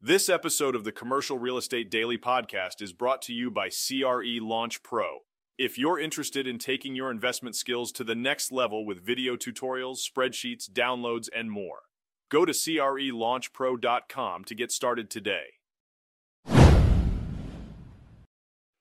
This episode of the Commercial Real Estate Daily Podcast is brought to you by CRE Launch Pro. If you're interested in taking your investment skills to the next level with video tutorials, spreadsheets, downloads, and more, go to CRELaunchPro.com to get started today.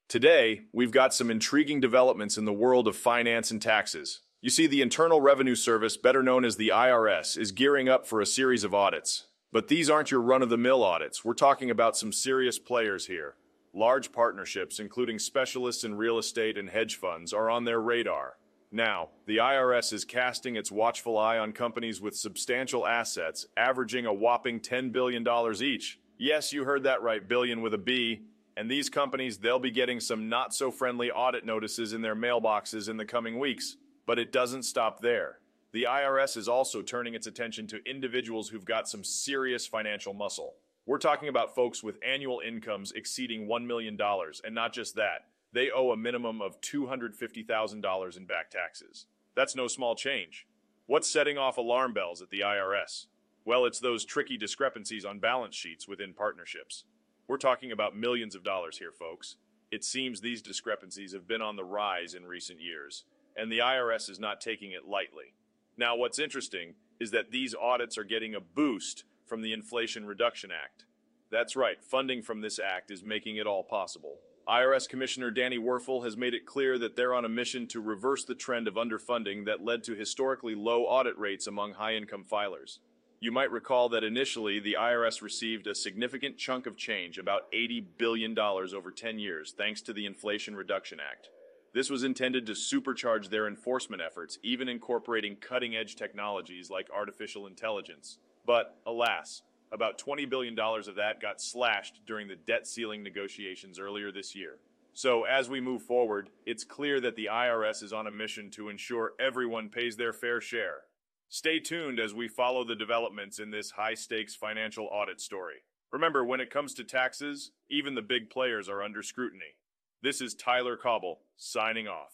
Today, we've got some intriguing developments in the world of finance and taxes. You see, the Internal Revenue Service, better known as the IRS, is gearing up for a series of audits. But these aren't your run of the mill audits. We're talking about some serious players here. Large partnerships, including specialists in real estate and hedge funds, are on their radar. Now, the IRS is casting its watchful eye on companies with substantial assets, averaging a whopping $10 billion each. Yes, you heard that right, billion with a B. And these companies, they'll be getting some not so friendly audit notices in their mailboxes in the coming weeks. But it doesn't stop there. The IRS is also turning its attention to individuals who've got some serious financial muscle. We're talking about folks with annual incomes exceeding $1 million, and not just that, they owe a minimum of $250,000 in back taxes. That's no small change. What's setting off alarm bells at the IRS? Well, it's those tricky discrepancies on balance sheets within partnerships. We're talking about millions of dollars here, folks. It seems these discrepancies have been on the rise in recent years, and the IRS is not taking it lightly. Now, what's interesting is that these audits are getting a boost from the Inflation Reduction Act. That's right, funding from this act is making it all possible. IRS Commissioner Danny Werfel has made it clear that they're on a mission to reverse the trend of underfunding that led to historically low audit rates among high income filers. You might recall that initially the IRS received a significant chunk of change, about $80 billion over 10 years, thanks to the Inflation Reduction Act. This was intended to supercharge their enforcement efforts, even incorporating cutting edge technologies like artificial intelligence. But, alas, about $20 billion of that got slashed during the debt ceiling negotiations earlier this year. So, as we move forward, it's clear that the IRS is on a mission to ensure everyone pays their fair share. Stay tuned as we follow the developments in this high stakes financial audit story. Remember, when it comes to taxes, even the big players are under scrutiny. This is Tyler Cauble, signing off.